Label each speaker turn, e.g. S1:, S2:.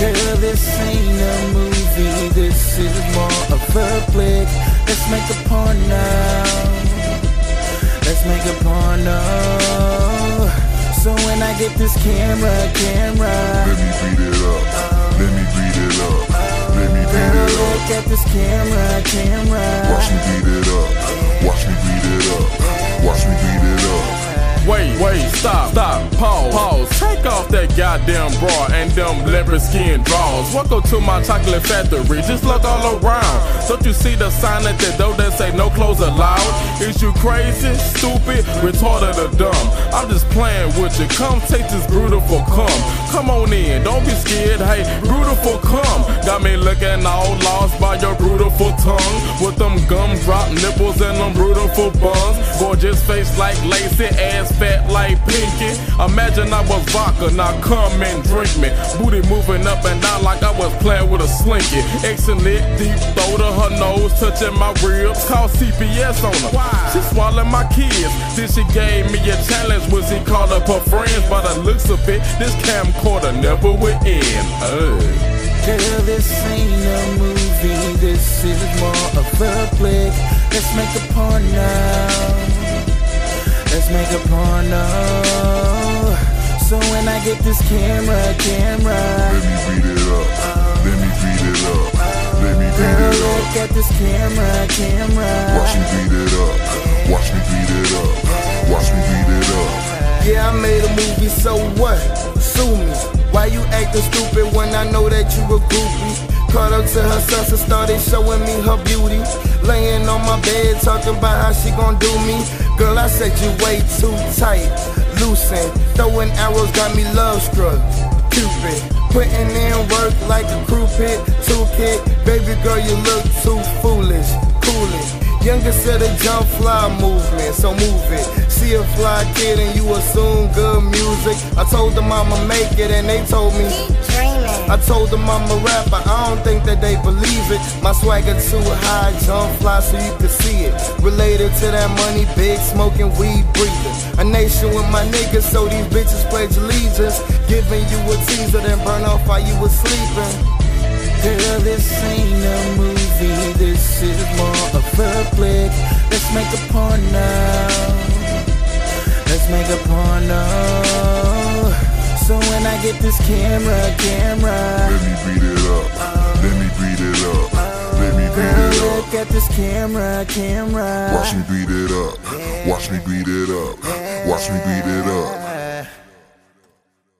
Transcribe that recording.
S1: Girl, this ain't a movie, this is more of a flick. Let's make a porno. Let's make a porno. So when I get this camera, camera.
S2: Let me beat it up. Let me beat it up. Let me beat it up.
S1: look at this camera, camera.
S2: Watch me beat it up. Watch me beat it up. Watch me beat it up.
S3: Wait, stop, stop, pause, pause. Take off that goddamn bra and them leopard skin drawers. Welcome to my chocolate factory. Just look all around. Don't you see the sign at the door that say no clothes allowed? Is you crazy, stupid, retarded, or dumb? I'm just playing with you. Come take this beautiful cum. Come on in, don't be scared. Hey, beautiful cum. Got me looking all lost by your beautiful tongue. With them gumdrop nipples and them beautiful buns. Gorgeous face like lacy, ass fat like Pinky. Imagine I was vodka, now come and drink me. Booty moving up and down like I was playing with a slinky. Excellent deep throw to her nose, touching my ribs. Call CPS on her. Why? She swallowed my kids. Then she gave me a challenge when she called up her friends. By the looks of it, this camcorder never would end. Ugh.
S1: Girl, this ain't a movie, this is more of a flick. Let's make a porno. Let's make a porno. So when I get this camera, camera.
S2: Let me beat it up. Oh. Let me beat it up. Oh. Let me beat it up.
S1: look at this camera, camera.
S2: Watch me beat it up. Watch me beat it up. Watch me beat it up.
S4: Yeah, I made a movie, so what? Sue me. Why you acting stupid when I know that you a groupie? Caught up to her senses, started showing me her beauty. Laying on my bed, talking about how she gon' do me. Girl, I said you way too tight. Loosen, throwing arrows got me love struck. Cupid, putting in work like a crew pit, two. Baby girl, you look too foolish. Cool it. Youngest of the jump fly movement, so move it. See a fly kid and you assume good music. I told them I'ma make it and they told me. I told them I'm a rapper, I don't think that they believe it. My swagger too high, jump fly so you can see it. Related to that money, big smoking, weed breathing. A nation with my niggas, so these bitches pledge allegiance. Giving you a teaser, then burn off while you was sleeping.
S1: Girl, this ain't a movie, this is more of a flick. Let's make a porno. Let's make a porno. So when I get this camera, camera.
S2: Let me beat it up. Let me beat it up. Let me beat it up.
S1: look at this camera, camera.
S2: Watch me beat it up. Watch me beat it up. Watch me beat it up.